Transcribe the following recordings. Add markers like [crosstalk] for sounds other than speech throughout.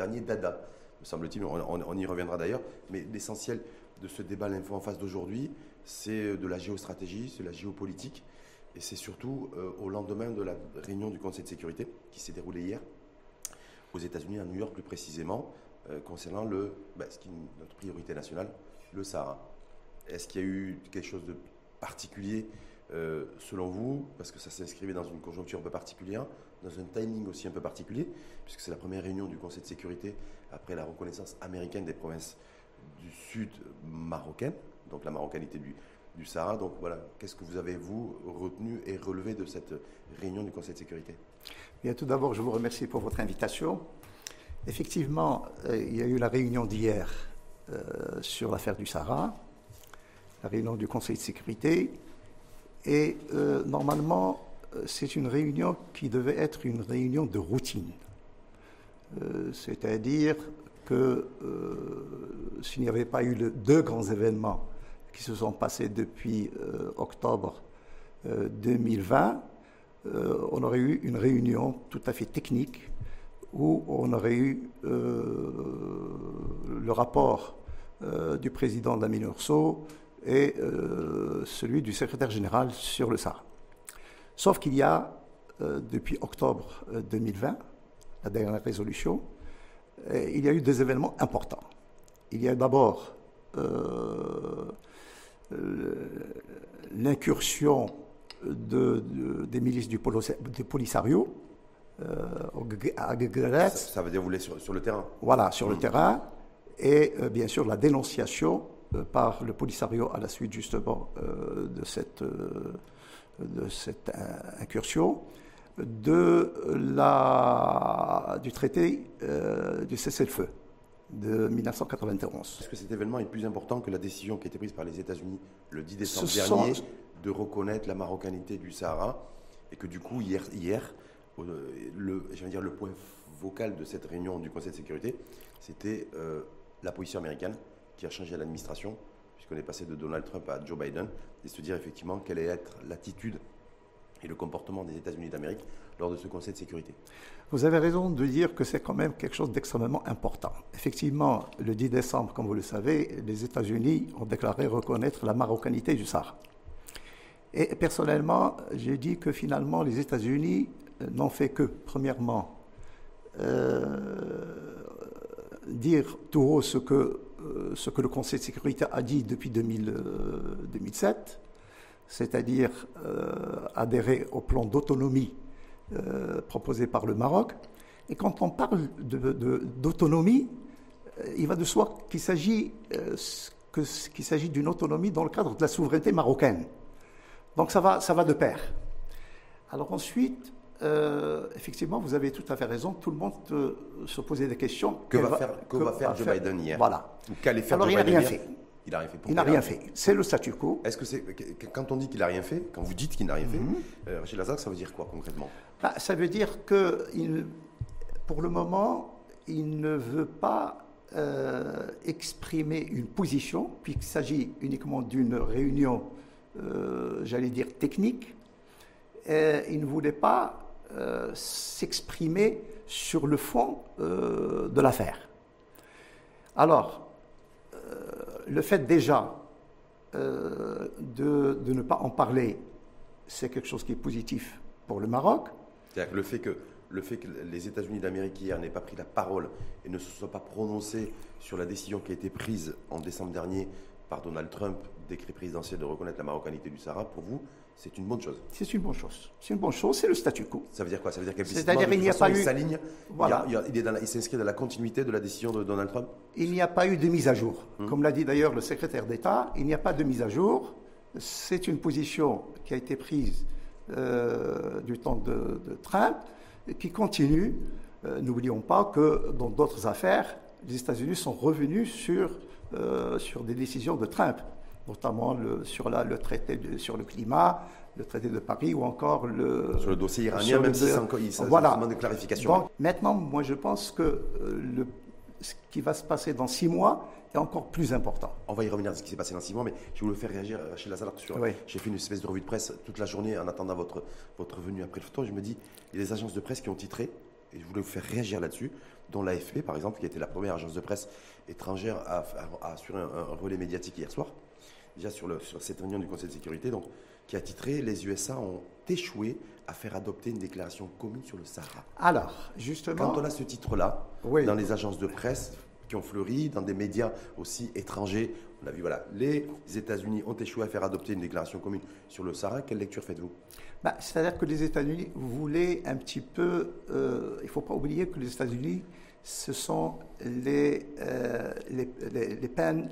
dernier dada, me semble-t-il. On, y reviendra d'ailleurs. Mais l'essentiel de ce débat l'info en face d'aujourd'hui, c'est de la géostratégie, c'est la géopolitique. Et c'est surtout euh, au lendemain de la réunion du Conseil de sécurité qui s'est déroulée hier aux États-Unis, à New York plus précisément, euh, concernant le, est notre priorité nationale, le Sahara. Est-ce qu'il y a eu quelque chose de particulier euh, selon vous, parce que ça s'inscrivait dans une conjoncture un peu particulière, dans un timing aussi un peu particulier, puisque c'est la première réunion du Conseil de sécurité après la reconnaissance américaine des provinces du sud marocaines, donc la marocanité du, du Sahara. Donc voilà, qu'est-ce que vous avez, vous, retenu et relevé de cette réunion du Conseil de sécurité? Bien, tout d'abord, je vous remercie pour votre invitation. Effectivement, euh, il y a eu la réunion d'hier euh, sur l'affaire du Sahara, la réunion du Conseil de sécurité, et euh, normalement, c'est une réunion qui devait être une réunion de routine. C'est-à-dire que s'il n'y avait pas eu le, deux grands événements qui se sont passés depuis euh, octobre 2020, euh, euh, on aurait eu une réunion tout à fait technique où on aurait eu le rapport du président de la Et celui du secrétaire général sur le Sahara. Sauf qu'il y a, depuis octobre 2020, la dernière résolution, il y a eu des événements importants. Il y a d'abord euh, l'incursion de, des milices du, Polisario euh, à ça, ça, veut dire vous voulez sur, sur le terrain Voilà, sur le mmh. terrain. Et euh, bien sûr, la dénonciation par le Polisario à la suite justement de cette, de cette incursion de la, du traité du cessez-le-feu de 1991. Est-ce que cet événement est plus important que la décision qui a été prise par les États-Unis le 10 décembre dernier de reconnaître la marocanité du Sahara et que du coup hier, hier le, dire, le point vocal de cette réunion du Conseil de sécurité, c'était euh, la position américaine qui a changé l'administration, puisqu'on est passé de Donald Trump à Joe Biden, et se dire effectivement quelle est être l'attitude et le comportement des États-Unis d'Amérique lors de ce Conseil de sécurité. Vous avez raison de dire que c'est quand même quelque chose d'extrêmement important. Effectivement, le 10 décembre, comme vous le savez, les États-Unis ont déclaré reconnaître la marocanité du Sahara. Et personnellement, j'ai dit que finalement, les États-Unis euh, n'ont fait que, premièrement, euh, dire tout haut ce que, ce que le Conseil de sécurité a dit depuis 2007, c'est-à-dire adhérer au plan d'autonomie euh, proposé par le Maroc. Et quand on parle d'autonomie, euh, il va de soi qu'il s'agit euh, qu'il s'agit d'une autonomie dans le cadre de la souveraineté marocaine. Donc ça va, ça va de pair. Alors ensuite, effectivement, vous avez tout à fait raison. Tout le monde se posait des questions. Que va, faire, que va faire Joe Biden hier Voilà. faire Alors il n'a rien fait. Il n'a rien fait. Il n'a rien fait. C'est le statu quo. Est-ce que c'est quand on dit qu'il n'a rien fait, quand vous dites qu'il n'a rien fait, euh, Rachid Lazare, ça veut dire quoi concrètement? Bah, Ça veut dire que pour le moment, il ne veut pas euh, exprimer une position, puisqu'il s'agit uniquement d'une réunion, euh, j'allais dire technique. Et il ne voulait pas s'exprimer sur le fond de l'affaire. Alors, le fait déjà euh, de, ne pas en parler, c'est quelque chose qui est positif pour le Maroc. C'est-à-dire le fait que, le fait que les États-Unis d'Amérique hier n'aient pas pris la parole et ne se soient pas prononcés sur la décision qui a été prise en décembre dernier par Donald Trump, décret présidentiel de reconnaître la marocanité du Sahara, pour vous, c'est une bonne chose. C'est une bonne chose. C'est une bonne chose, c'est le statu quo. Ça veut dire quoi? Ça veut dire qu'implicitement, il n'y a pas eu... s'aligne, voilà. il, s'inscrit dans la continuité de la décision de Donald Trump? Il n'y a pas eu de mise à jour. Hmm. Comme l'a dit d'ailleurs le secrétaire d'État, il n'y a pas de mise à jour. C'est une position qui a été prise euh, du temps de, Trump et qui continue. Euh, n'oublions pas que dans d'autres affaires, les États-Unis sont revenus sur, euh, sur des décisions de Trump notamment le, sur la, le traité sur le climat, le traité de Paris ou encore le... Sur le dossier iranien, même si c'est voilà. clarifications. Donc maintenant, moi je pense que euh, le, ce qui va se passer dans six mois est encore plus important. On va y revenir à ce qui s'est passé dans six mois, mais je voulais faire réagir chez Lazare sur... J'ai fait une espèce de revue de presse toute la journée en attendant votre, votre venue après le photo. Je me dis, il y a des agences de presse qui ont titré, et je voulais vous faire réagir là-dessus. dont l'AFP, par exemple, qui était la première agence de presse étrangère à, assurer un, relais médiatique hier soir, déjà sur, le, sur, cette réunion du Conseil de sécurité, donc, qui a titré Les USA ont échoué à faire adopter une déclaration commune sur le Sahara. Alors, justement. Quand on a ce titre-là, dans les agences de presse qui ont fleuri, dans des médias aussi étrangers, on a vu, voilà, les États-Unis ont échoué à faire adopter une déclaration commune sur le Sahara. Quelle lecture faites-vous? Bah, C'est-à-dire que les États-Unis voulaient un petit peu. Euh, il ne faut pas oublier que les États-Unis, ce sont les, euh, les, les, pen,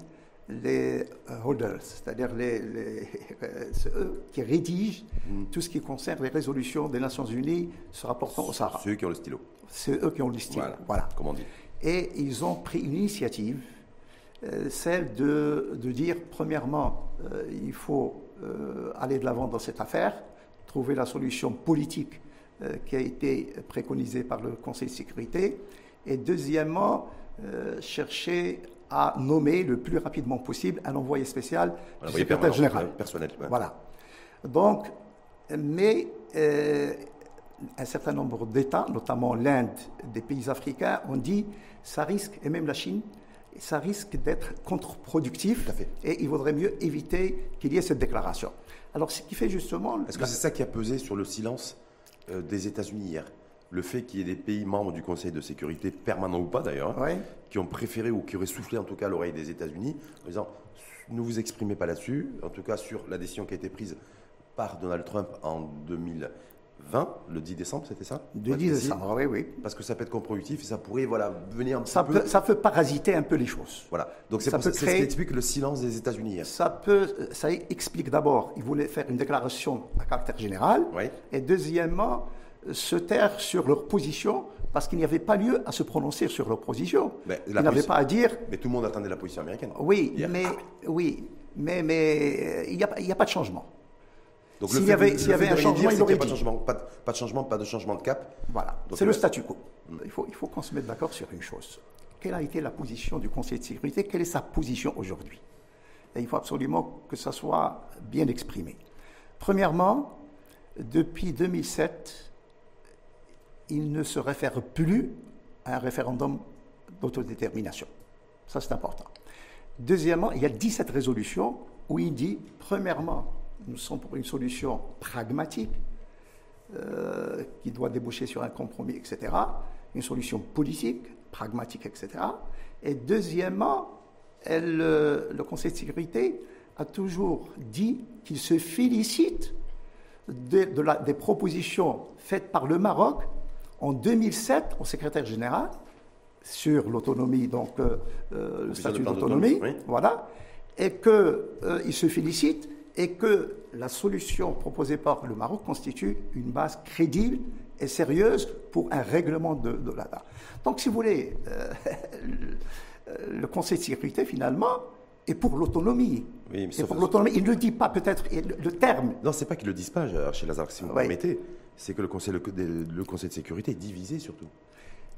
les holders, c'est-à-dire les, [laughs] eux qui rédigent mm. tout ce qui concerne les résolutions des Nations Unies se rapportant au Sahara. Ceux qui ont le stylo. C'est eux qui ont le stylo. Voilà. voilà. Comment dit. Et ils ont pris une initiative euh, celle de, de, dire, premièrement, euh, il faut euh, aller de l'avant dans cette affaire, trouver la solution politique qui a été préconisée par le Conseil de sécurité, et deuxièmement, chercher à nommer le plus rapidement possible un envoyé spécial un secrétaire général. Personnel. Voilà. Donc, mais un certain nombre d'États, notamment l'Inde, des pays africains, ont dit ça risque, et même la Chine, ça risque d'être contre-productif. Et il vaudrait mieux éviter qu'il y ait cette déclaration. Alors, ce qui fait justement. Est-ce que c'est ça qui a pesé sur le silence euh, des États-Unis hier? Le fait qu'il y ait des pays membres du Conseil de sécurité, permanents ou pas d'ailleurs, qui ont préféré ou qui auraient soufflé en tout cas l'oreille des États-Unis en disant ne vous exprimez pas là-dessus, en tout cas sur la décision qui a été prise par Donald Trump en 2000. 20, le 10 décembre, c'était ça? Le 10 décembre, oui, oui. Parce que ça peut être contre-productif et ça pourrait voilà, venir un ça peu... ça peut parasiter un peu les choses. Voilà. Donc c'est ce qui explique le silence des États-Unis. Ça, peut, ça explique d'abord, ils voulaient faire une déclaration à caractère général. Oui. Et deuxièmement, se taire sur leur position parce qu'il n'y avait pas lieu à se prononcer sur leur position. Mais ils n'avaient pas à dire. Mais tout le monde attendait la position américaine. Oui, mais, oui, mais, mais il n'y a, a, pas de changement. Donc s'il y avait, y avait un changement, il aurait pas de changement, pas de, changement, pas de changement de cap. Voilà, c'est le statu quo. Il faut, il faut qu'on se mette d'accord sur une chose. Quelle a été la position du Conseil de sécurité? Quelle est sa position aujourd'hui? Et il faut absolument que ça soit bien exprimé. Premièrement, depuis 2007, il ne se réfère plus à un référendum d'autodétermination. Ça, c'est important. Deuxièmement, il y a 17 résolutions où il dit, premièrement, nous sommes pour une solution pragmatique euh, qui doit déboucher sur un compromis, etc. Une solution politique, pragmatique, etc. Et deuxièmement, euh, le Conseil de sécurité a toujours dit qu'il se félicite des propositions faites par le Maroc en 2007 au secrétaire général sur l'autonomie, donc euh, le statut d'autonomie, voilà, et qu'il se félicite et que la solution proposée par le Maroc constitue une base crédible et sérieuse pour un règlement de, de l'ADA. Donc, si vous voulez, euh, [laughs] le Conseil de sécurité, finalement, est pour l'autonomie. Oui, pour l'autonomie. Il ne dit pas peut-être le, terme. Non, c'est pas qu'ils ne le disent pas, chez Lazare, si vous me permettez. C'est que le conseil, le Conseil de sécurité est divisé surtout.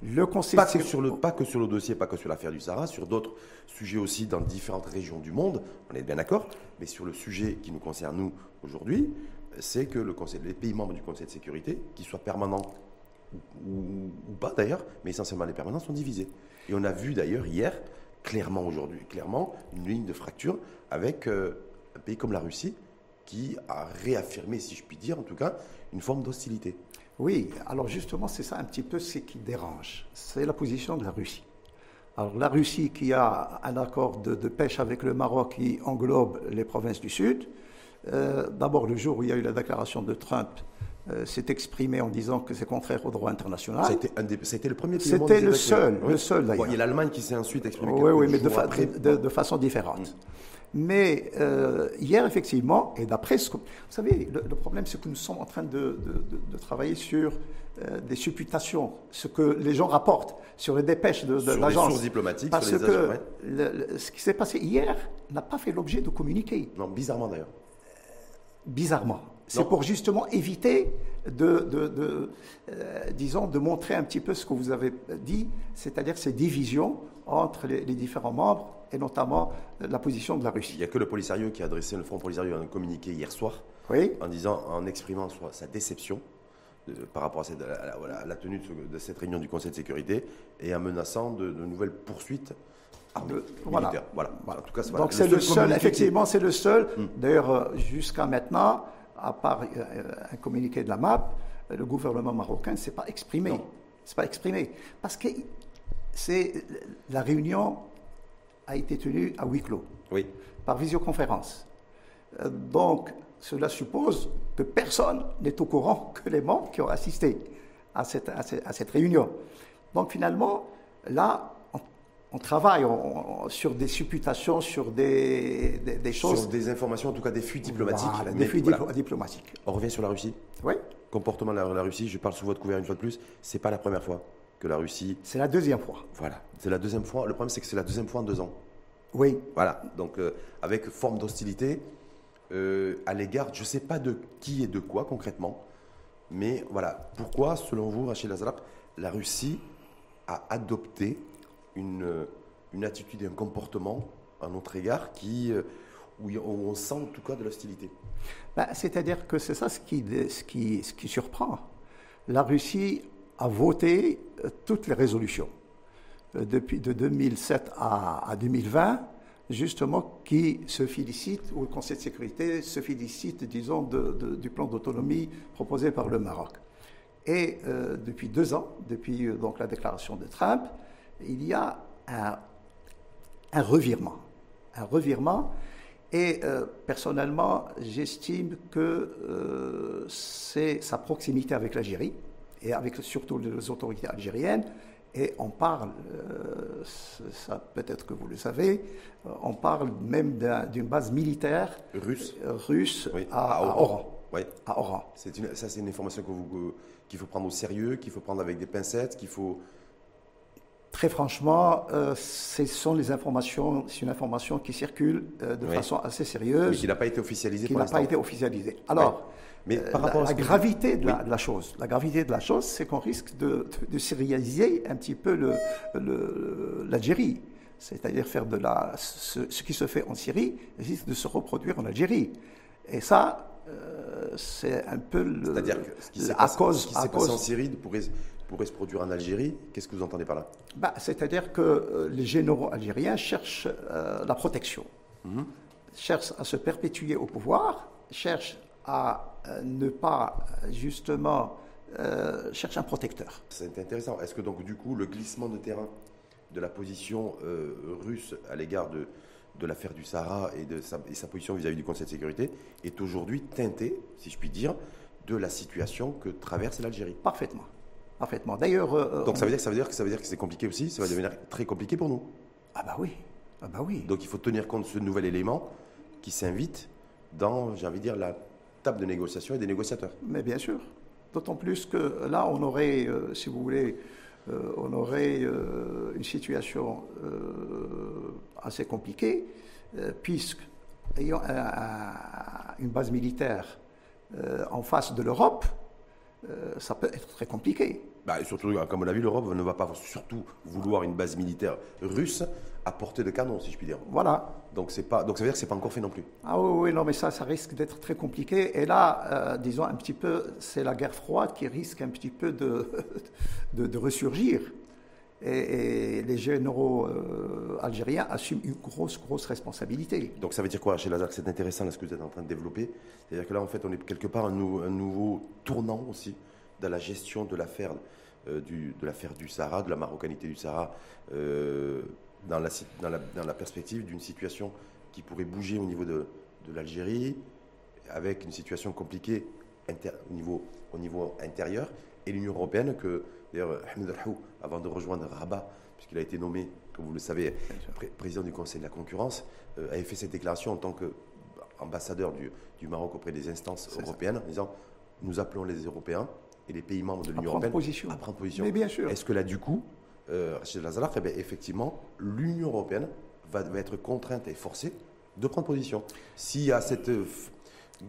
Le Conseil pas, que sur le, pas que sur le dossier, pas que sur l'affaire du Sahara, sur d'autres sujets aussi dans différentes régions du monde, on est bien d'accord, mais sur le sujet qui nous concerne, nous, aujourd'hui, c'est que le conseil, les pays membres du Conseil de sécurité, qu'ils soient permanents ou, pas d'ailleurs, mais essentiellement les permanents, sont divisés. Et on a vu d'ailleurs hier, clairement aujourd'hui, clairement, une ligne de fracture avec euh, un pays comme la Russie, qui a réaffirmé, si je puis dire en tout cas, une forme d'hostilité. Oui, alors justement, c'est ça un petit peu ce qui dérange. C'est la position de la Russie. Alors la Russie qui a un accord de, pêche avec le Maroc qui englobe les provinces du Sud, euh, d'abord le jour où il y a eu la déclaration de Trump, euh, s'est exprimé en disant que c'est contraire au droit international. C'était le premier pays C'était le seul, le seul d'ailleurs. il y a l'Allemagne qui s'est ensuite exprimé. Oui, oui, mais de, façon différente. Mm. Mais euh, hier, effectivement, et d'après ce que... Vous savez, le, problème, c'est que nous sommes en train de, travailler sur euh, des supputations, ce que les gens rapportent sur les dépêches de, de l'agence. sources diplomatiques, Parce que ce qui s'est passé hier n'a pas fait l'objet de communiquer. Non, bizarrement d'ailleurs. Bizarrement. C'est pour justement éviter de, euh, disons, de montrer un petit peu ce que vous avez dit, c'est-à-dire ces divisions entre les, différents membres et notamment la position de la Russie. Il n'y a que le Polisario qui a adressé, le Front Polisario un communiqué hier soir oui. en disant, en exprimant sa déception par rapport à, la, tenue de, cette réunion du Conseil de sécurité et en menaçant de, nouvelles poursuites armées voilà. Voilà. En tout cas, Donc c'est le, seul, effectivement, c'est le seul. Hmm. D'ailleurs, euh, jusqu'à maintenant, à part euh, un communiqué de la MAP, le gouvernement marocain ne s'est pas exprimé. C'est pas exprimé. Parce que c'est, la réunion a été tenue à huis clos. Oui. Par visioconférence. Euh, donc, cela suppose que personne n'est au courant [laughs] que les membres qui ont assisté à cette, à cette, réunion. Donc finalement, là, on, travaille sur des supputations, sur des, des, choses. Sur des informations, en tout cas des fuites diplomatiques. des fuites diplomatiques. On revient sur la Russie. Oui. Comportement de la, Russie, je parle sous votre couvert une fois de plus, c'est pas la première fois que la Russie. C'est la deuxième fois. Voilà, c'est la deuxième fois. Le problème, c'est que c'est la deuxième fois en deux ans. Oui. Voilà, donc euh, avec forme d'hostilité euh, à l'égard, je ne sais pas de qui et de quoi concrètement, mais voilà, pourquoi, selon vous, Rachid Azrap, la Russie a adopté une, une attitude et un comportement à notre égard qui, euh, où on sent en tout cas de l'hostilité? Bah, C'est-à-dire que c'est ça ce qui, ce, qui, ce qui surprend. La Russie a voté toutes les résolutions. Depuis de 2007 à, à 2020, justement, qui se félicite, ou le Conseil de sécurité se félicite, disons, du plan d'autonomie proposé par le Maroc. Et euh, depuis deux ans, depuis euh, donc la déclaration de Trump, il y a un, revirement. Un revirement. Et euh, personnellement, j'estime que c'est sa proximité avec l'Algérie, et avec surtout les autorités algériennes, et on parle, euh, ça peut-être que vous le savez, euh, on parle même d'une base militaire russe, euh, à, Oran. Oui. À Oran. Une, ça, c'est une information qu'il faut prendre au sérieux, qu'il faut prendre avec des pincettes, qu'il faut. Très franchement, ce sont les informations, c'est une information qui circule de façon assez sérieuse. Mais qui n'a pas été officialisée qui n'a pas été officialisée. Alors, mais euh, par rapport la, à la gravité de, la, chose, la gravité de la chose, c'est qu'on risque de, de, syrialiser un petit peu l'Algérie. Le, C'est-à-dire faire de la, ce, qui se fait en Syrie risque de se reproduire en Algérie. Et ça, euh, c'est un peu le. C'est-à-dire que ce qui s'est passé, cause, en Syrie pourrait, pourrait, se produire en Algérie. Qu'est-ce que vous entendez par là? Bah, C'est-à-dire que euh, les généraux algériens cherchent la protection, mhm. cherchent à se perpétuer au pouvoir, cherchent à ne pas justement euh, chercher un protecteur. C'est intéressant. Est-ce que donc du coup le glissement de terrain de la position euh, russe à l'égard de, de l'affaire du Sahara et de sa, sa position vis-à-vis du Conseil de sécurité est aujourd'hui teinté, si je puis dire, de la situation que traverse l'Algérie? Parfaitement. Parfaitement. D'ailleurs. donc ça veut dire, ça veut dire que ça veut dire que c'est compliqué aussi? Ça va devenir très compliqué pour nous? Ah bah oui. Ah bah oui. Donc il faut tenir compte de ce nouvel élément qui s'invite dans, j'ai envie de dire, la table de négociation et des négociateurs. Mais bien sûr. D'autant plus que là, on aurait, euh, si vous voulez, euh, on aurait euh, une situation assez compliquée, puisque ayant une base militaire en face de l'Europe, ça peut être très compliqué. Bah, surtout, comme on l'a vu, l'Europe ne va pas surtout vouloir une base militaire russe à portée de canon, si je puis dire. Voilà. Donc, c'est pas, donc ça veut dire que ce n'est pas encore fait non plus. Ah oui, non, mais ça, ça risque d'être très compliqué. Et là, euh, disons un petit peu, c'est la guerre froide qui risque un petit peu de, [laughs] de, ressurgir. Et, les généraux euh, algériens assument une grosse, grosse responsabilité. Donc ça veut dire quoi, chez Lazare C'est intéressant ce que vous êtes en train de développer? C'est-à-dire que là, en fait, on est quelque part un, un nouveau tournant aussi dans la gestion de l'affaire euh, du, de l'affaire du Sahara, de la marocanité du Sahara, dans, la, dans, la, dans, la, perspective d'une situation qui pourrait bouger au niveau de, de l'Algérie, avec une situation compliquée inter, au, niveau, au niveau intérieur, et l'Union européenne que, d'ailleurs, Ahmed avant de rejoindre Rabat, puisqu'il a été nommé, comme vous le savez, président du Conseil de la concurrence, euh, avait fait cette déclaration en tant qu'ambassadeur du, du Maroc auprès des instances européennes, en disant nous appelons les Européens et les pays membres de l'Union européenne position. à prendre position. Mais bien sûr. Est-ce que là, du coup, euh, Rachid Lazalak, eh effectivement, l'Union européenne va, être contrainte et forcée de prendre position. S'il y a cette euh,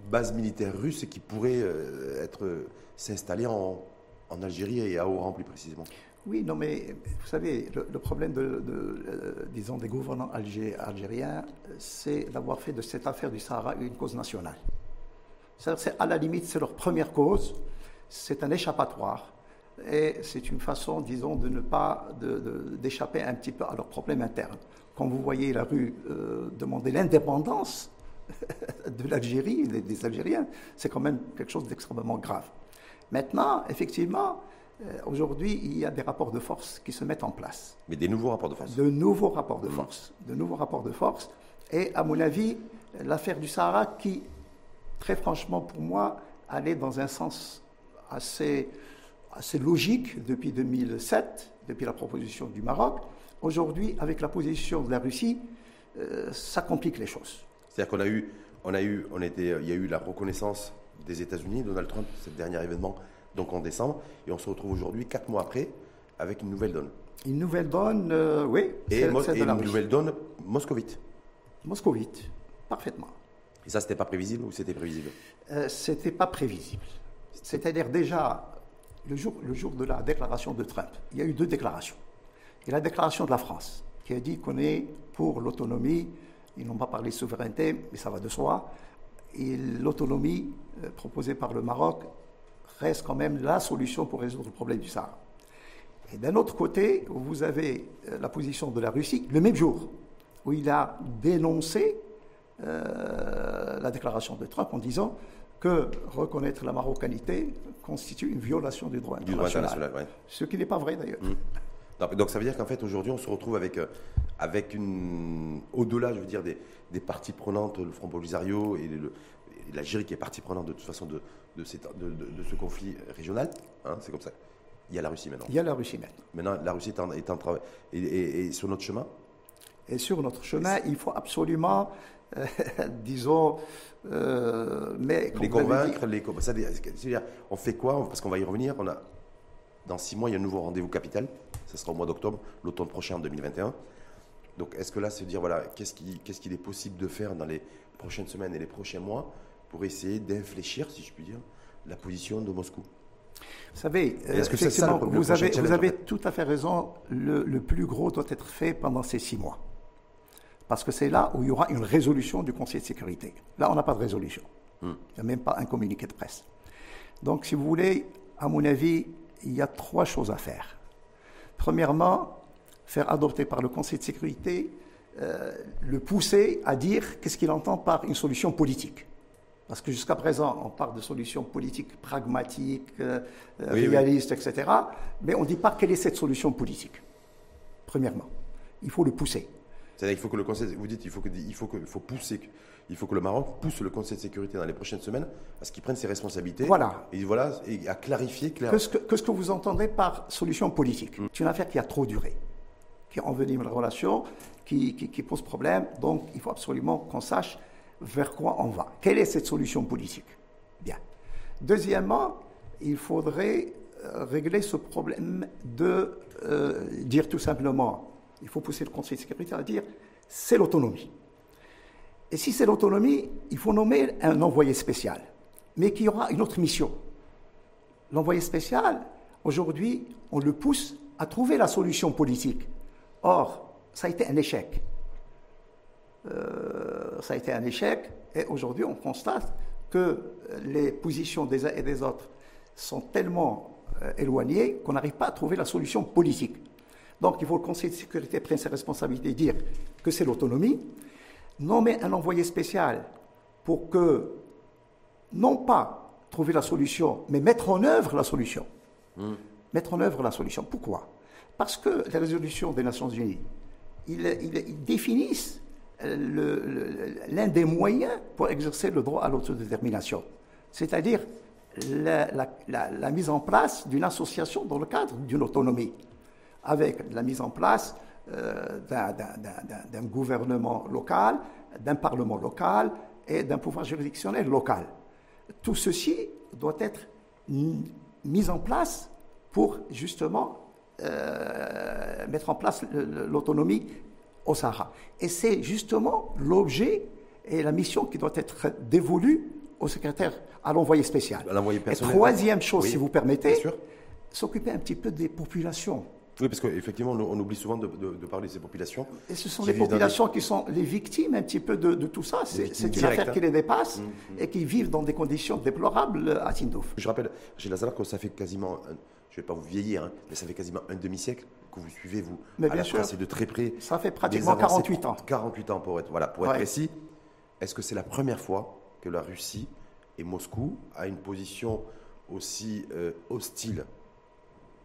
base militaire russe qui pourrait euh, être s'installer en, en, Algérie et à Oran plus précisément. Oui, non, mais vous savez, le, problème de, disons, des gouvernants algériens, c'est d'avoir fait de cette affaire du Sahara une cause nationale. C'est à la limite, c'est leur première cause c'est un échappatoire et c'est une façon, disons, de ne pas d'échapper un petit peu à leurs problèmes internes. Quand vous voyez la rue euh, demander l'indépendance [laughs] de l'Algérie, des, Algériens, c'est quand même quelque chose d'extrêmement grave. Maintenant, effectivement, euh, aujourd'hui, il y a des rapports de force qui se mettent en place. Mais des nouveaux rapports de force De nouveaux rapports de mmh. force. De nouveaux rapports de force. Et à mon avis, l'affaire du Sahara, qui, très franchement, pour moi, allait dans un sens assez, assez logique depuis 2007, depuis la proposition du Maroc, aujourd'hui, avec la position de la Russie, euh, ça complique les choses. C'est-à-dire qu'on a eu, on a eu, on était, il y a eu la reconnaissance des États-Unis, Donald Trump, ce dernier événement, donc en décembre, et on se retrouve aujourd'hui, quatre mois après, avec une nouvelle donne. Une nouvelle donne, euh, oui. Et, une nouvelle donne moscovite. Moscovite, parfaitement. Et ça, c'était pas prévisible ou c'était prévisible? Euh, C'était pas prévisible. C'est-à-dire déjà, le jour, le jour de la déclaration de Trump, il y a eu deux déclarations. Il y a la déclaration de la France, qui a dit qu'on est pour l'autonomie. Ils n'ont pas parlé de souveraineté, mais ça va de soi. Et l'autonomie euh, proposée par le Maroc reste quand même la solution pour résoudre le problème du Sahara. Et d'un autre côté, vous avez euh, la position de la Russie, le même jour, où il a dénoncé euh, la déclaration de Trump en disant que reconnaître la marocanité constitue une violation du droit international. Ce qui n'est pas vrai d'ailleurs. Mmh. Donc ça veut dire qu'en fait aujourd'hui on se retrouve avec, euh, avec une, au-delà je veux dire des, des parties prenantes, le Front Polisario et, l'Algérie qui est partie prenante de toute façon de, de, de, ce conflit régional, hein, c'est comme ça. Il y a la Russie maintenant. Il y a la Russie maintenant. Maintenant la Russie est en, est en travail et, et sur notre chemin? Et sur notre chemin, il faut absolument [laughs] disons, euh, mais les convaincre, les, dire, on fait quoi Parce qu'on va y revenir. On a, dans six mois, il y a un nouveau rendez-vous capital. Ce sera au mois d'octobre, l'automne prochain, en 2021. Donc, est-ce que là, c'est dire, voilà, qu'est-ce qu'il est possible de faire dans les prochaines semaines et les prochains mois pour essayer d'infléchir, si je puis dire, la position de Moscou? Vous savez, euh, que ça, vous, avez, vous avez tout à fait raison. Le, le, plus gros doit être fait pendant ces six mois parce que c'est là où il y aura une résolution du Conseil de sécurité. Là, on n'a pas de résolution. Hmm. Il n'y a même pas un communiqué de presse. Donc, si vous voulez, à mon avis, il y a trois choses à faire. Premièrement, faire adopter par le Conseil de sécurité, euh, le pousser à dire qu'est-ce qu'il entend par une solution politique. Parce que jusqu'à présent, on parle de solutions politiques pragmatiques, euh, réalistes, etc. Mais on ne dit pas quelle est cette solution politique. Premièrement, il faut le pousser. C'est-à-dire qu'il faut que le Conseil, vous dites, il faut que, il faut que, faut pousser, il faut que le Maroc pousse le Conseil de sécurité dans les prochaines semaines à ce qu'il prenne ses responsabilités. Voilà. Et voilà, et à clarifier clairement. Qu'est-ce que, ce que vous entendez par solution politique mm. C'est une affaire qui a trop duré, qui envenime la relation, qui, qui, pose problème. Donc, il faut absolument qu'on sache vers quoi on va. Quelle est cette solution politique? Bien. Deuxièmement, il faudrait euh, régler ce problème de euh, dire tout simplement il faut pousser le Conseil de sécurité à dire c'est l'autonomie. Et si c'est l'autonomie, il faut nommer un envoyé spécial, mais qui aura une autre mission. L'envoyé spécial, aujourd'hui, on le pousse à trouver la solution politique. Or, ça a été un échec. Euh, ça a été un échec, et aujourd'hui, on constate que les positions des uns et des autres sont tellement euh, éloignées qu'on n'arrive pas à trouver la solution politique. Donc il faut que le Conseil de sécurité prenne ses responsabilités et dire que c'est l'autonomie, nommer un envoyé spécial pour que, non pas trouver la solution, mais mettre en œuvre la solution. Hmm. Mettre en œuvre la solution. Pourquoi? Parce que les résolutions des Nations Unies, ils, définissent l'un des moyens pour exercer le droit à l'autodétermination, c'est-à-dire la mise en place d'une association dans le cadre d'une autonomie avec la mise en place euh, d'un gouvernement local, d'un parlement local et d'un pouvoir juridictionnel local. Tout ceci doit être mis en place pour justement euh, mettre en place l'autonomie au Sahara. Et c'est justement l'objet et la mission qui doit être dévolue au secrétaire, à l'envoyé spécial. Et troisième chose, si vous permettez, s'occuper un petit peu des populations Oui, parce qu'effectivement, on, oublie souvent de, parler de ces populations. Et ce sont les populations qui sont les victimes un petit peu de, tout ça. C'est une affaire hein. qui les dépasse mmh, mmh. et qui vivent dans des conditions déplorables à Tindouf. Je rappelle, Gilles Lazare, que ça fait quasiment, je ne vais pas vous vieillir, hein, mais ça fait quasiment un demi-siècle que vous suivez, vous, mais bien sûr. c'est de très près. Ça fait pratiquement 48 ans. 48 ans pour être, voilà, pour être précis. Est-ce que c'est la première fois que la Russie et Moscou a une position aussi euh, hostile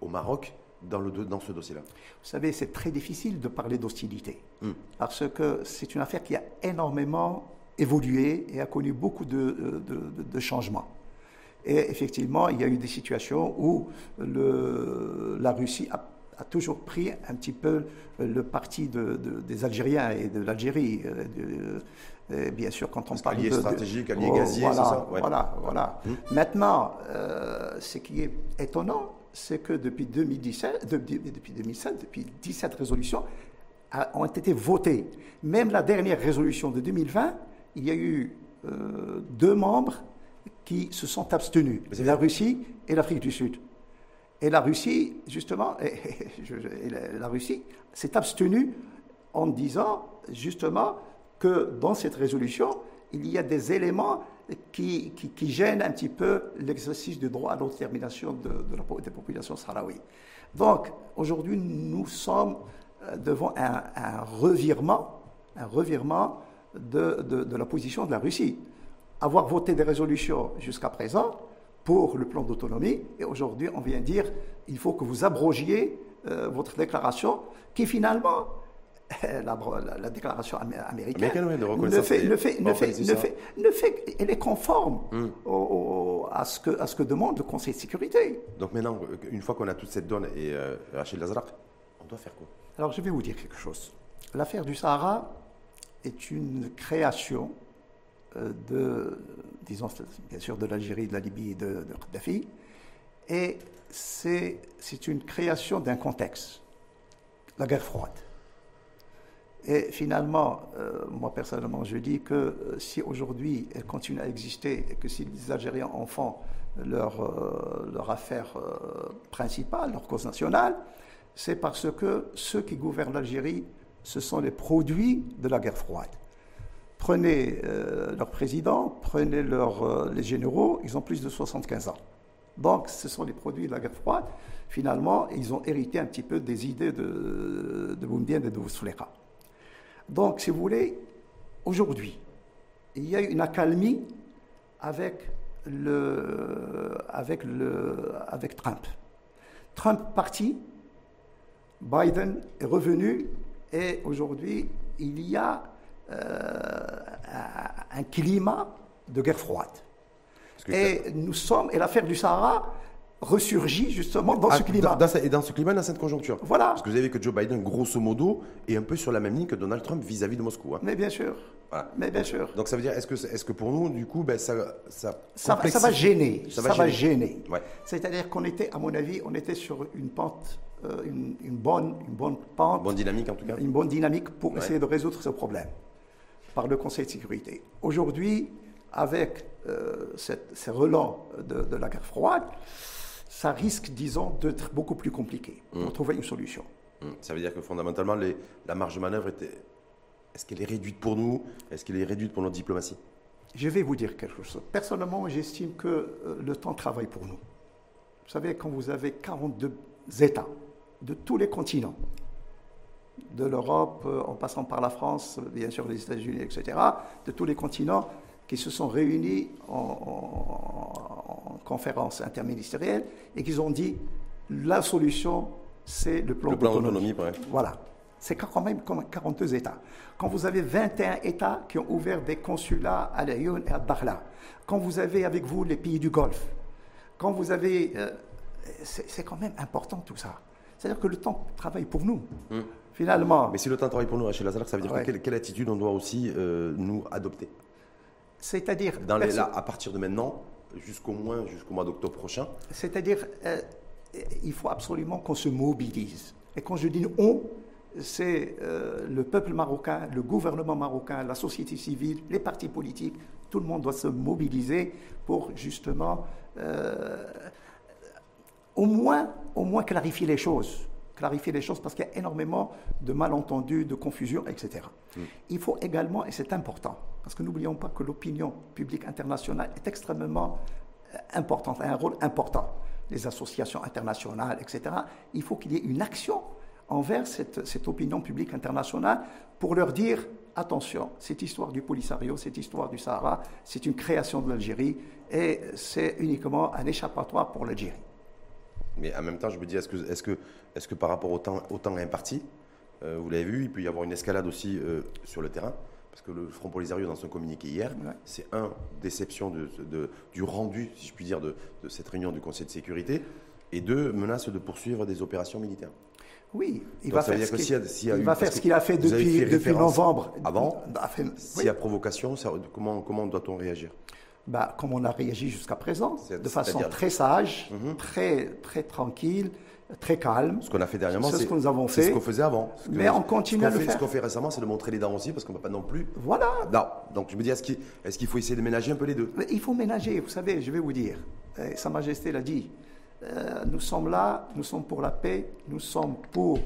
au Maroc dans, le, dans ce dossier-là Vous savez, c'est très difficile de parler d'hostilité, hmm. parce que c'est une affaire qui a énormément évolué et a connu beaucoup de, de, changements. Et effectivement, il y a eu des situations où le, la Russie a, a, toujours pris un petit peu le parti des Algériens et de l'Algérie. Euh, bien sûr, quand on parle de stratégique, allié oh, gazier, voilà, c'est ça Voilà, voilà. Hmm. Maintenant, euh, ce qui est étonnant, c'est que depuis 2017, depuis, depuis 2007, depuis 17 résolutions ont été votées. Même la dernière résolution de 2020, il y a eu euh, deux membres qui se sont abstenus, la Russie et l'Afrique du Sud. Et la Russie, justement, [laughs] la Russie s'est abstenue en disant, justement, que dans cette résolution, il y a des éléments qui, qui, gênent un petit peu l'exercice du droit à l'autodétermination de, de la, des populations sahraouies. Donc, aujourd'hui, nous sommes euh, devant un, revirement, un revirement de, de, la position de la Russie. Avoir voté des résolutions jusqu'à présent pour le plan d'autonomie, et aujourd'hui, on vient dire il faut que vous abrogiez euh, votre déclaration, qui finalement [laughs] la, déclaration américaine ne fait, ne fait, ne fait, ne fait, ne fait, elle est conforme hmm. à, ce que, à ce que demande le Conseil de sécurité. Donc maintenant, une fois qu'on a toute cette donne, et euh, Rachid Lazrak, on doit faire quoi? Alors je vais vous dire quelque chose. L'affaire du Sahara est une création euh, de, disons, bien sûr, de l'Algérie, de la Libye et de, de Kadhafi, et c'est une création d'un contexte, la guerre froide. Et finalement, euh, moi personnellement, je dis que euh, si aujourd'hui elle continue à exister et que si les Algériens en font leur, euh, leur affaire principale, leur cause nationale, c'est parce que ceux qui gouvernent l'Algérie, ce sont les produits de la guerre froide. Prenez leur président, prenez leur, les généraux, ils ont plus de 75 ans. Donc ce sont les produits de la guerre froide. Finalement, ils ont hérité un petit peu des idées de, de Boumdien et de Bouteflika. Donc, si vous voulez, aujourd'hui, il y a une accalmie avec, le, avec, le, avec Trump. Trump parti, Biden est revenu et aujourd'hui, il y a euh, un climat de guerre froide. Et nous sommes, et l'affaire du Sahara, ressurgit justement dans ce ah, climat. Dans, et dans ce climat, dans cette conjoncture. Voilà. Parce que vous avez vu que Joe Biden, grosso modo, est un peu sur la même ligne que Donald Trump vis-à-vis de Moscou. Hein. Mais bien sûr. Mais bien sûr. Donc ça veut dire, est-ce que, est que pour nous, du coup, ben, ça, ça, ça, ça, va gêner. Ça va, gêner. C'est-à-dire qu'on était, à mon avis, on était sur une pente, euh, une, bonne, une bonne pente. Bonne dynamique en tout cas. Une bonne dynamique pour essayer de résoudre ce problème par le Conseil de sécurité. Aujourd'hui, avec euh, ces relents de, de la guerre froide, ça risque, disons, d'être beaucoup plus compliqué pour mm. trouver une solution. Mm. Ça veut dire que fondamentalement, la marge de manœuvre, est-ce qu'elle est réduite pour nous? Est-ce qu'elle est réduite pour notre diplomatie? Je vais vous dire quelque chose. Personnellement, j'estime que euh, le temps travaille pour nous. Vous savez, quand vous avez 42 États de tous les continents, de l'Europe, euh, en passant par la France, bien sûr les États-Unis, etc., de tous les continents qui se sont réunis en conférence interministérielle et qu'ils ont dit la solution, c'est le plan, d'autonomie. Voilà. C'est quand même comme 42 États. Quand vous avez 21 États qui ont ouvert des consulats à Lyon et à Dakhla, quand vous avez avec vous les pays du Golfe, quand vous avez... Euh, c'est quand même important tout ça. C'est-à-dire que le temps travaille pour nous, hmm. finalement. Mais si le temps travaille pour nous, Rachel Lazar, ça veut dire quelle, attitude on doit aussi euh, nous adopter? C'est-à-dire... à partir de maintenant, jusqu'au moins jusqu'au mois d'octobre prochain. C'est-à-dire, euh, il faut absolument qu'on se mobilise. Et quand je dis on, c'est euh, le peuple marocain, le gouvernement marocain, la société civile, les partis politiques, tout le monde doit se mobiliser pour justement euh, au, moins, au moins clarifier les choses. clarifier les choses parce qu'il y a énormément de malentendus, de confusion, etc. Mm. Il faut également, et c'est important, parce que n'oublions pas que l'opinion publique internationale est extrêmement euh, importante, a un rôle important. Les associations internationales, etc. Il faut qu'il y ait une action envers cette, opinion publique internationale pour leur dire attention, cette histoire du Polisario, cette histoire du Sahara, c'est une création de l'Algérie et c'est uniquement un échappatoire pour l'Algérie. Mais en même temps, je me dis, est-ce que, est que, est que par rapport au temps, au temps imparti, euh, vous l'avez vu, il peut y avoir une escalade aussi euh, sur le terrain? Parce que le Front Polisario, dans son communiqué hier, c'est un, déception de, de, du rendu, si je puis dire, de, de, cette réunion du Conseil de sécurité, et deux, menace de poursuivre des opérations militaires. Oui, il va faire, ce qu'il a fait depuis, depuis novembre. Avant, s'il y a provocation, comment, comment doit-on réagir? Bah, Comme on a réagi jusqu'à présent, de façon très sage, mhm. très, très tranquille, très calme. Ce qu'on a fait dernièrement, c'est ce que nous avons fait. C'est ce qu'on faisait avant. Mais on continue à le fait, faire. Ce qu'on fait récemment, c'est de montrer les dents aussi, parce qu'on ne va pas non plus. Voilà. Non. Donc je me dis, est-ce qu'il est faut essayer de ménager un peu les deux? Il faut ménager, vous savez, je vais vous dire. Sa Majesté l'a dit. Euh, nous sommes là, nous sommes pour la paix, nous sommes pour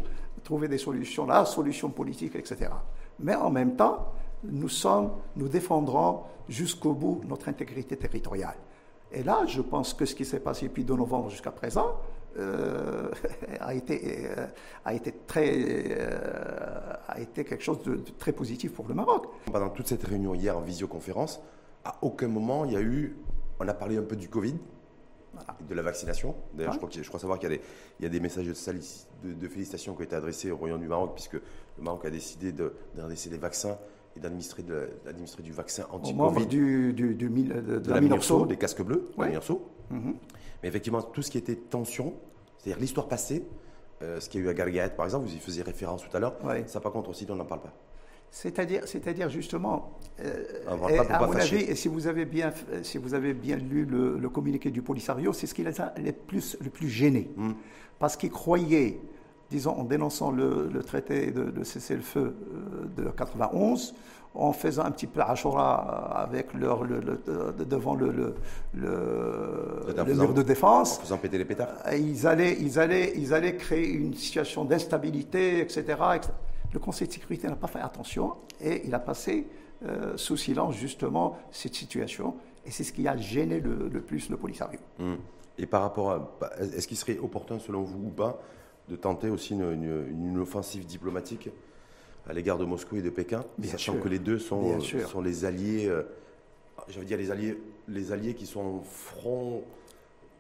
trouver des solutions, la solution politique, etc. Mais en même temps, nous sommes, nous défendrons jusqu'au bout notre intégrité territoriale. Et là, je pense que ce qui s'est passé depuis 2 novembre jusqu'à présent euh, [laughs] a, été, euh, a, été très, a été quelque chose de, de, très positif pour le Maroc. Pendant toute cette réunion hier en visioconférence, à aucun moment il y a eu, on a parlé un peu du Covid, de la vaccination. D'ailleurs, je, crois je crois savoir qu'il y, y, a des messages de, de, félicitations qui ont été adressés au Royaume du Maroc, puisque le Maroc a décidé d'adresser des vaccins et d'administrer du vaccin anti-Covid. Du, du, du, de, de, de la, la des casques bleus, ouais. mm Mais effectivement, tout ce qui était tension, c'est-à-dire l'histoire passée, euh, ce qu'il y a eu à Gargaret, par exemple, vous y faisiez référence tout à l'heure, ouais. ça par contre aussi, on n'en parle pas. C'est-à-dire, c'est-à-dire justement, euh, et, à mon avis, et si vous avez bien, si vous avez bien lu le, le communiqué du Polisario, c'est ce qui les a les plus, le plus gênés, mm. parce qu'ils croyaient, disons, en dénonçant le, le traité de, de cessez-le-feu de 91, en faisant un petit peu Ashura avec leur, le, le, devant le, le, le mur de défense. En faisant péter les pétards. Ils allaient, ils allaient, ils allaient créer une situation d'instabilité, etc., etc. Le Conseil de sécurité n'a pas fait attention et il a passé euh, sous silence justement cette situation. Et c'est ce qui a gêné le, le plus le Polisario. Mmh. Et par rapport à. Bah, est-ce qu'il serait opportun, selon vous ou pas, de tenter aussi une, une, une offensive diplomatique à l'égard de Moscou et de Pékin, Bien sachant sûr. que les deux sont, euh, sont les alliés, euh, j'allais dire les alliés, les alliés qui sont front,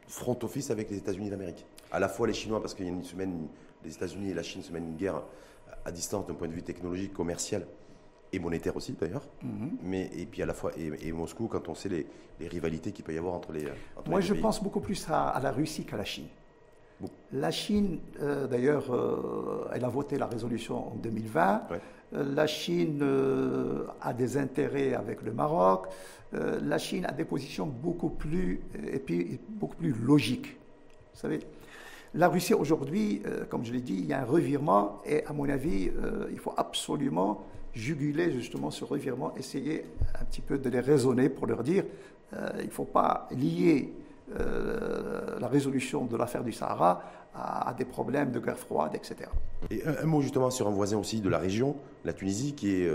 front office avec les États-Unis d'Amérique. À la fois les Chinois, parce qu'il y a une semaine, les États-Unis et la Chine se mènent une guerre à distance d'un point de vue technologique, commercial et monétaire aussi d'ailleurs. Mm -hmm. Mais et puis à la fois et, et Moscou quand on sait les, les, rivalités qu'il peut y avoir entre les. Entre Moi, les je pays. pense beaucoup plus à, à la Russie qu'à la Chine. La Chine, euh, d'ailleurs, euh, elle a voté la résolution en 2020. Ouais. Euh, la Chine a des intérêts avec le Maroc. la Chine a des positions beaucoup plus et puis beaucoup plus logiques. Vous savez. La Russie aujourd'hui, comme je l'ai dit, il y a un revirement et à mon avis, il faut absolument juguler justement ce revirement, essayer un petit peu de les raisonner pour leur dire euh, il ne faut pas lier la résolution de l'affaire du Sahara à, à, des problèmes de guerre froide, etc. Et un, un, mot justement sur un voisin aussi de la région, la Tunisie, qui est...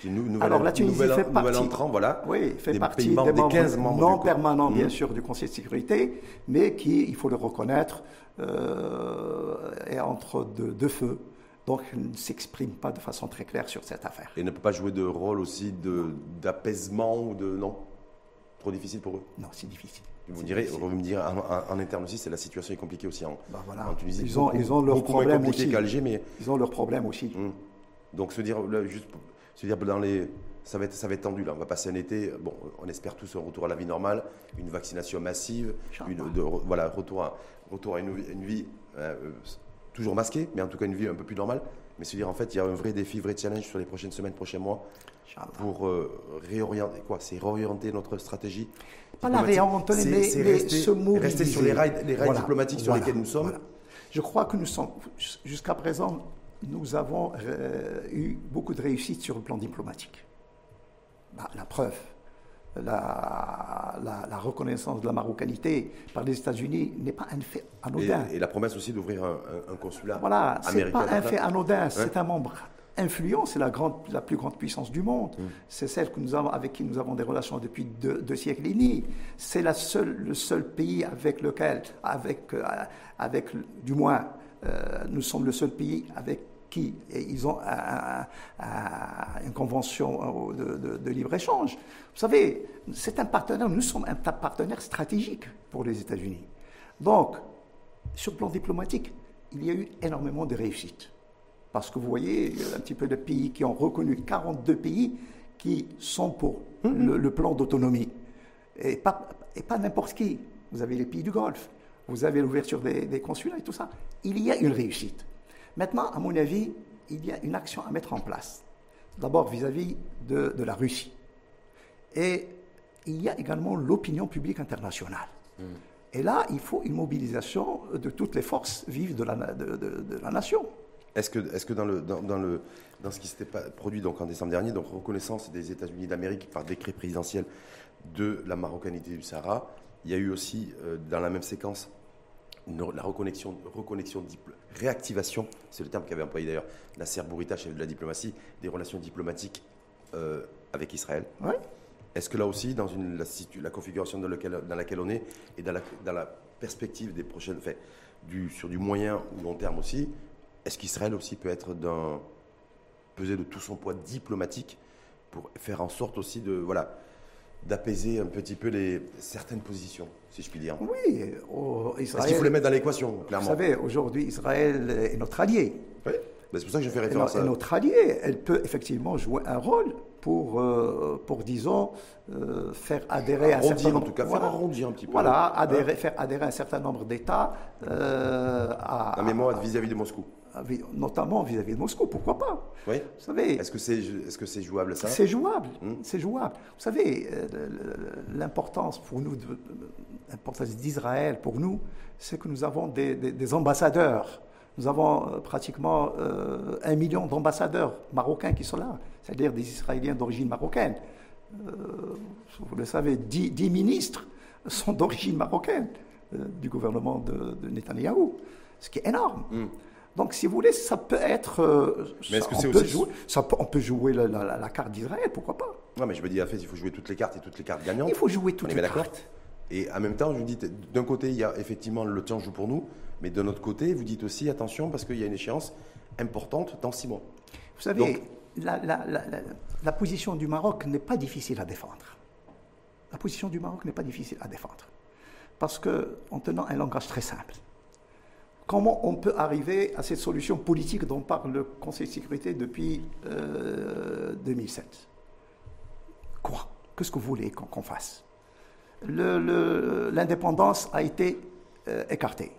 Qui nous, nouvelle, Alors la Tunisie nouvelle, fait partie, entrant, voilà, oui, fait des partie pays membres, des membres 15 membres non permanents, mmh. bien sûr, du Conseil de sécurité, mais qui, il faut le reconnaître, euh, est entre deux, deux feux. Donc, il ne s'exprime pas de façon très claire sur cette affaire. Et ne peut pas jouer de rôle aussi d'apaisement ou de... Non? Trop difficile pour eux? Non, c'est difficile. Vous me direz, vous me direz en, interne aussi, c'est la situation est compliquée aussi en, bah voilà. en Tunisie. Ils ont, beaucoup, ils ont leurs problèmes aussi. mais ils ont leurs problèmes aussi. Donc se dire, là, juste, se dire dans les, ça va être, ça va être tendu là. On va passer un été. Bon, on espère tous un retour à la vie normale, une vaccination massive, une, de, voilà, retour à, retour à une, une vie euh, toujours masquée, mais en tout cas une vie un peu plus normale. Mais se dire en fait, il y a un vrai défi, vrai challenge sur les prochaines semaines, prochains mois, pour euh, réorienter quoi C'est réorienter notre stratégie. Pas la réorienter, mais, mais rester, se mobiliser. rester sur les rails, les rails voilà. diplomatiques sur voilà. lesquels nous sommes. Voilà. Je crois que nous sommes, jusqu'à présent, nous avons euh, eu beaucoup de réussite sur le plan diplomatique. Bah, la preuve, la, la, reconnaissance de la marocanité par les États-Unis n'est pas un fait anodin. Et, la promesse aussi d'ouvrir un, consulat voilà, américain. Voilà, c'est pas un fait anodin, c'est un membre influent, c'est la, grande, la plus grande puissance du monde. Mm. C'est celle que nous avons, avec qui nous avons des relations depuis deux, siècles et demi. C'est la seule, le seul pays avec lequel, avec, euh, avec du moins, euh, nous sommes le seul pays avec qui ils ont une convention euh, de, libre-échange. Vous savez, c'est un partenaire, nous sommes un partenaire stratégique pour les États-Unis. Donc, sur le plan diplomatique, il y a eu énormément de réussites. Parce que vous voyez, un petit peu de pays qui ont reconnu 42 pays qui sont pour mm-hmm. le, plan d'autonomie. Et pas, et pas n'importe qui. Vous avez les pays du Golfe, vous avez l'ouverture des, des consulats et tout ça. Il y a une réussite. Maintenant, à mon avis, il y a une action à mettre en place. D'abord vis-à-vis de, la Russie. Et il y a également l'opinion publique internationale. Hmm. Et là, il faut une mobilisation de toutes les forces vives de la, de, la nation. Est-ce que, est que dans, le, dans, le, dans ce qui s'était produit donc en décembre dernier, donc reconnaissance des États-Unis d'Amérique par décret présidentiel de la marocanité du Sahara, il y a eu aussi, euh, dans la même séquence, la reconnexion, reconnexion réactivation, c'est le terme qu'avait employé d'ailleurs Nasser Bourita, chef de la diplomatie, des relations diplomatiques euh, avec Israël. Est-ce que là aussi, dans une, la, configuration dans, dans, laquelle on est, et dans la, dans la perspective des prochaines, faits, du, sur du moyen ou long terme aussi, est-ce qu'Israël aussi peut être d'un peser de tout son poids diplomatique pour faire en sorte aussi de voilà d'apaiser un petit peu les certaines positions si je puis dire. Oui, Israël. Parce qu'il faut les mettre dans l'équation, clairement? Vous savez, aujourd'hui, Israël est notre allié. Oui, c'est pour ça que je fais référence à. notre allié, elle peut effectivement jouer un rôle pour, euh, pour disons, euh, faire adhérer un certain nombre. en tout cas, faire arrondir un petit peu. Voilà, adhérer, faire adhérer un certain nombre d'États euh, à. La mémoire vis-à-vis de Moscou notamment vis-à-vis de Moscou, pourquoi pas? Oui. Vous savez. Est-ce que c'est est -ce c'est jouable ça? C'est jouable, hmm. c'est jouable. Vous savez, l'importance pour nous, l'importance d'Israël pour nous, c'est que nous avons des, ambassadeurs. Nous avons euh, pratiquement euh, un million d'ambassadeurs marocains qui sont là, c'est-à-dire des Israéliens d'origine marocaine. Euh, vous le savez, dix, ministres sont d'origine marocaine du gouvernement de, de Netanyahou, ce qui est énorme. Hmm. Donc, si vous voulez, ça peut être. mais est-ce que c'est aussi. Jouer, ça on peut jouer la, carte d'Israël, pourquoi pas Non, mais je me dis, en fait, il faut jouer toutes les cartes et toutes les cartes gagnantes. Il faut jouer toutes les cartes. Et en même temps, je vous dis, d'un côté, il y a effectivement le temps joue pour nous, mais de notre côté, vous dites aussi attention parce qu'il y a une échéance importante dans six mois. Vous savez, la, position du Maroc n'est pas difficile à défendre. La position du Maroc n'est pas difficile à défendre. Parce que, en tenant un langage très simple, comment on peut arriver à cette solution politique dont parle le Conseil de sécurité depuis 2007 euh, Quoi? Qu'est-ce que vous voulez qu'on fasse? L'indépendance a été euh, écartée.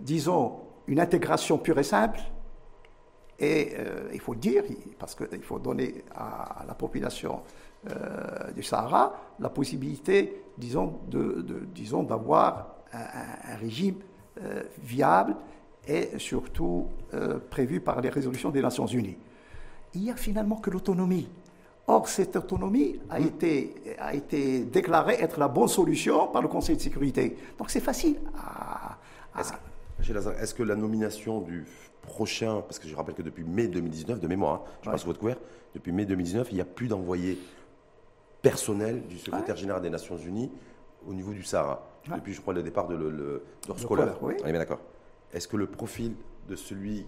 Disons, une intégration pure et simple, et euh, il faut dire, parce qu'il faut donner à, la population du Sahara la possibilité, disons, d'avoir un, régime viable et surtout prévu par les résolutions des Nations Unies. Il n'y a finalement que l'autonomie Or, cette autonomie a, été, a été déclarée être la bonne solution par le Conseil de sécurité. Donc c'est facile Est-ce que la nomination du prochain, parce que je rappelle que depuis mai 2019, de mémoire, hein, je passe votre couvert, depuis mai 2019, il n'y a plus d'envoyé personnel du secrétaire général des Nations Unies au niveau du Sahara. Depuis, je crois, le départ de, le, Oui. On est bien d'accord. Est-ce que le profil de celui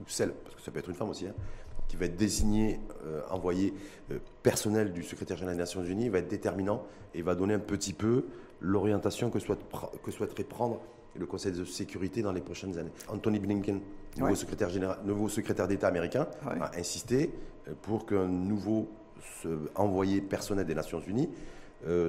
ou celle, parce que ça peut être une femme aussi, hein, qui va être désigné, euh, envoyé euh, personnel du secrétaire général des Nations Unies, va être déterminant et va donner un petit peu l'orientation que, que souhaiterait prendre le Conseil de sécurité dans les prochaines années. Anthony Blinken, nouveau secrétaire général, nouveau secrétaire d'État américain, a insisté euh, pour qu'un nouveau envoyé personnel des Nations Unies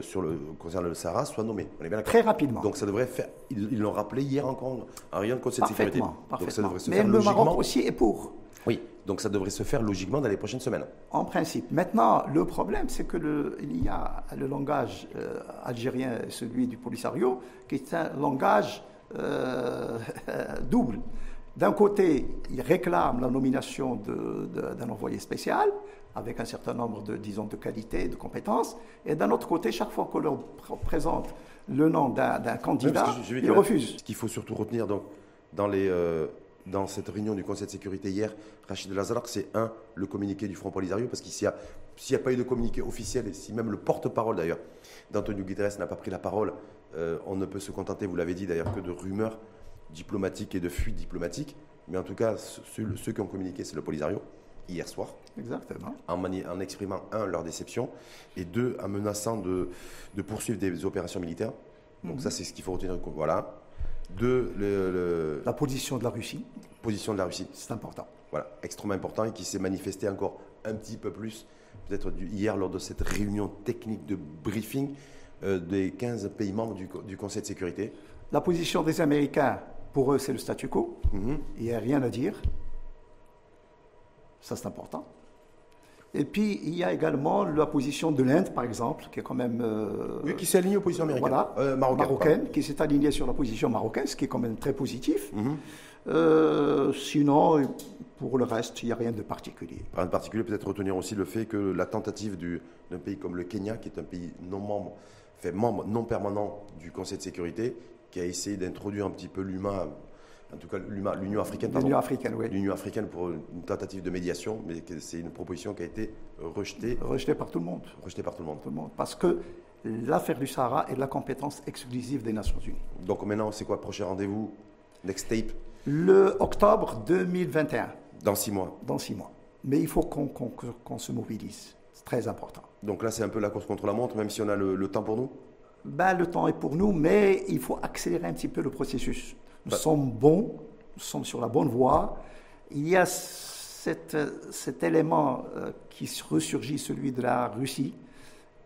sur le concernant le Sahara soit nommé. On est bien Très rapidement. Donc ça devrait faire. Ils l'ont rappelé hier encore en rien de Conseil de sécurité. Donc ça devrait se Mais le Maroc aussi est pour. Oui, donc ça devrait se faire logiquement dans les prochaines semaines. En principe. Maintenant, le problème, c'est que le, il y a le langage euh, algérien, celui du Polisario, qui est un langage euh, [laughs] double. D'un côté, ils réclament la nomination d'un envoyé spécial, avec un certain nombre de, disons, de qualités, de compétences, et d'un autre côté, chaque fois qu'on leur présente le nom d'un candidat, ils refusent. Ce qu'il faut surtout retenir donc, dans les, euh, dans cette réunion du Conseil de sécurité hier, Rachid Lazar, c'est un, le communiqué du Front Polisario, parce qu'il s'il n'y a, pas eu de communiqué officiel, et si même le porte-parole d'ailleurs d'Antonio Guterres n'a pas pris la parole, euh, on ne peut se contenter, vous l'avez dit d'ailleurs, que de rumeurs diplomatiques et de fuites diplomatiques. Mais en tout cas, ceux, qui ont communiqué, c'est le Polisario, hier soir. Exactement. En, en, exprimant, un, leur déception, et deux, en menaçant de, de poursuivre des opérations militaires. Donc mhm. ça, c'est ce qu'il faut retenir. Voilà de la position de la Russie. Position de la Russie. C'est important. Voilà, extrêmement important et qui s'est manifesté encore un petit peu plus, peut-être hier lors de cette réunion technique de briefing euh, des 15 pays membres du, Conseil de sécurité. La position des Américains, pour eux, c'est le statu quo. Mhm. Il n'y a rien à dire. Ça, c'est important. Et puis, il y a également la position de l'Inde, par exemple, qui est quand même... Euh, oui, qui s'est alignée aux positions américaines. Voilà, euh, marocaine, qui s'est alignée sur la position marocaine, ce qui est quand même très positif. Mhm. Euh, sinon, pour le reste, il n'y a rien de particulier. Rien de particulier, peut-être retenir aussi le fait que la tentative d'un pays comme le Kenya, qui est un pays non membre, fait membre non permanent du Conseil de sécurité, qui a essayé d'introduire un petit peu l'humain en tout cas l'Union africaine. L'Union africaine, oui. L'Union africaine pour une tentative de médiation, mais c'est une proposition qui a été rejetée. Rejetée par tout le monde. Rejetée par tout le monde. Tout le monde. Parce que l'affaire du Sahara est la compétence exclusive des Nations Unies. Donc maintenant, c'est quoi le prochain rendez-vous? Next tape? Le octobre 2021. Dans six mois. Dans six mois. Mais il faut qu'on se mobilise. C'est très important. Donc là, c'est un peu la course contre la montre, même si on a le, temps pour nous? Ben, Le temps est pour nous, mais il faut accélérer un petit peu le processus. Nous sommes bons, nous sommes sur la bonne voie. Il y a cet élément euh, qui ressurgit, celui de la Russie,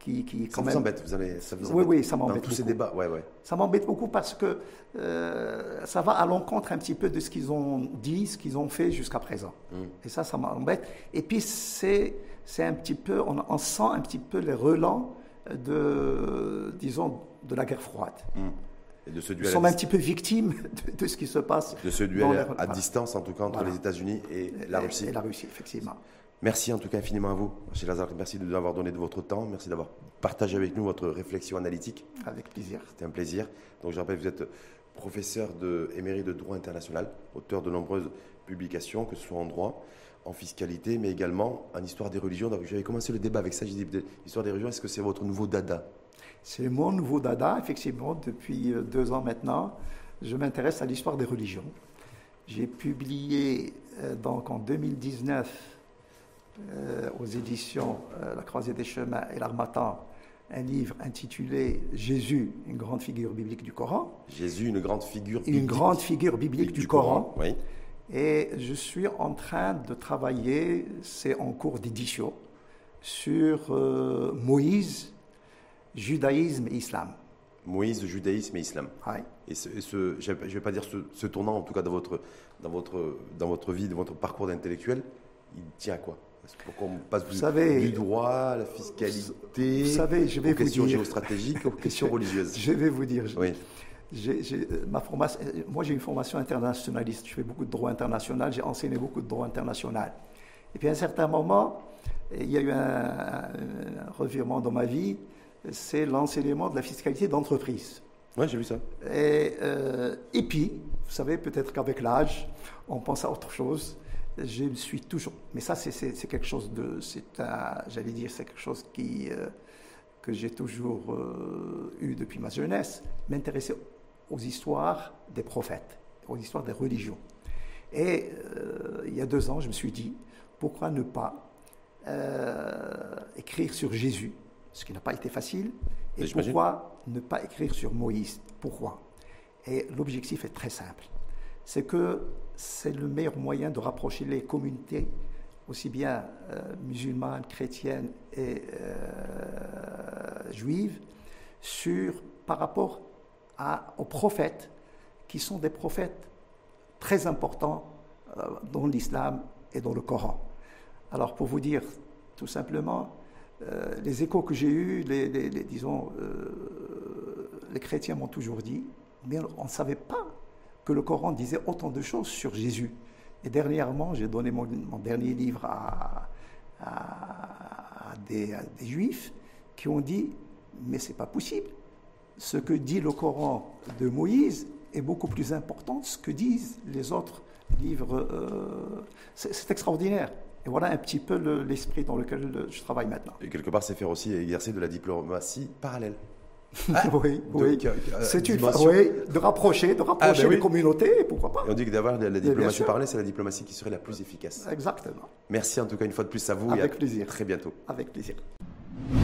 qui, qui ça vous embête, vous allez, ça vous embête. Oui, oui, ça m'embête. Dans tous ces débats, ouais, ouais. Ça m'embête beaucoup parce que euh, ça va à l'encontre un petit peu de ce qu'ils ont dit, ce qu'ils ont fait jusqu'à présent. Mm. Et ça, ça m'embête. Et puis c'est, c'est un petit peu, on, sent un petit peu les relents de, disons, de la guerre froide. Mm. Nous sommes un petit peu victimes de, ce qui se passe. De ce duel à distance, en tout cas, entre les États-Unis et la Russie. Et la Russie, effectivement. Merci en tout cas infiniment à vous, M. Lazare. Merci de nous avoir donné de votre temps. Merci d'avoir partagé avec nous votre réflexion analytique. Avec plaisir. C'était un plaisir. Donc, je rappelle, vous êtes professeur de, émérite de droit international, auteur de nombreuses publications, que ce soit en droit, en fiscalité, mais également en histoire des religions. Donc, j'avais commencé le débat avec ça. J'ai dit, histoire des religions, est-ce que c'est votre nouveau dada? C'est mon nouveau dada, effectivement, depuis euh, deux ans maintenant. Je m'intéresse à l'histoire des religions. J'ai publié euh, donc en 2019 euh, aux éditions La Croisée des Chemins et l'Armatan un livre intitulé Jésus, une grande figure biblique du Coran. Jésus, une grande figure biblique. Une grande figure biblique du, Coran. Oui. Et je suis en train de travailler, c'est en cours d'édition, sur Moïse judaïsme et islam. Moïse, judaïsme et islam. Et, ce, je ne vais pas dire ce, tournant, en tout cas dans votre, dans votre, dans votre vie, dans votre parcours d'intellectuel, il tient à quoi? Pourquoi on passe vous savez, du droit à la fiscalité, vous savez, je vais aux questions dire, géostratégiques, aux questions religieuses [laughs] Je vais vous dire. Oui. ma formation, moi, j'ai une formation internationaliste. Je fais beaucoup de droit international. J'ai enseigné beaucoup de droit international. Et puis, à un certain moment, il y a eu un, un revirement dans ma vie c'est l'enseignement de la fiscalité d'entreprise. Oui, j'ai vu ça. Et, euh, et puis, vous savez, peut-être qu'avec l'âge, on pense à autre chose. Je suis toujours. Mais ça, c'est quelque chose de. J'allais dire, c'est quelque chose qui, euh, que j'ai toujours euh, eu depuis ma jeunesse, m'intéresser aux histoires des prophètes, aux histoires des religions. Et il y a deux ans, je me suis dit, pourquoi ne pas écrire sur Jésus? Ce qui n'a pas été facile. Et pourquoi ne pas écrire sur Moïse? Pourquoi? Et l'objectif est très simple. C'est que c'est le meilleur moyen de rapprocher les communautés, aussi bien euh, musulmanes, chrétiennes et euh, juives, sur, par rapport à, aux prophètes, qui sont des prophètes très importants euh, dans l'islam et dans le Coran. Alors pour vous dire tout simplement, euh, les échos que j'ai eus, les, disons, euh, les chrétiens m'ont toujours dit, mais on ne savait pas que le Coran disait autant de choses sur Jésus. Et dernièrement, j'ai donné mon, dernier livre à, des, juifs qui ont dit Mais c'est pas possible. Ce que dit le Coran de Moïse est beaucoup plus important que ce que disent les autres livres. Euh, c'est extraordinaire. Et voilà un petit peu l'esprit dans lequel je travaille maintenant. Et quelque part, c'est faire aussi exercer de la diplomatie parallèle. Ah, oui, oui. Euh, c'est une oui, de rapprocher, de ah, rapprocher ben les communautés, pourquoi pas. Et on dit que d'avoir la, diplomatie parallèle, c'est la diplomatie qui serait la plus efficace. Exactement. Merci en tout cas une fois de plus à vous. Avec plaisir. très bientôt. Avec plaisir.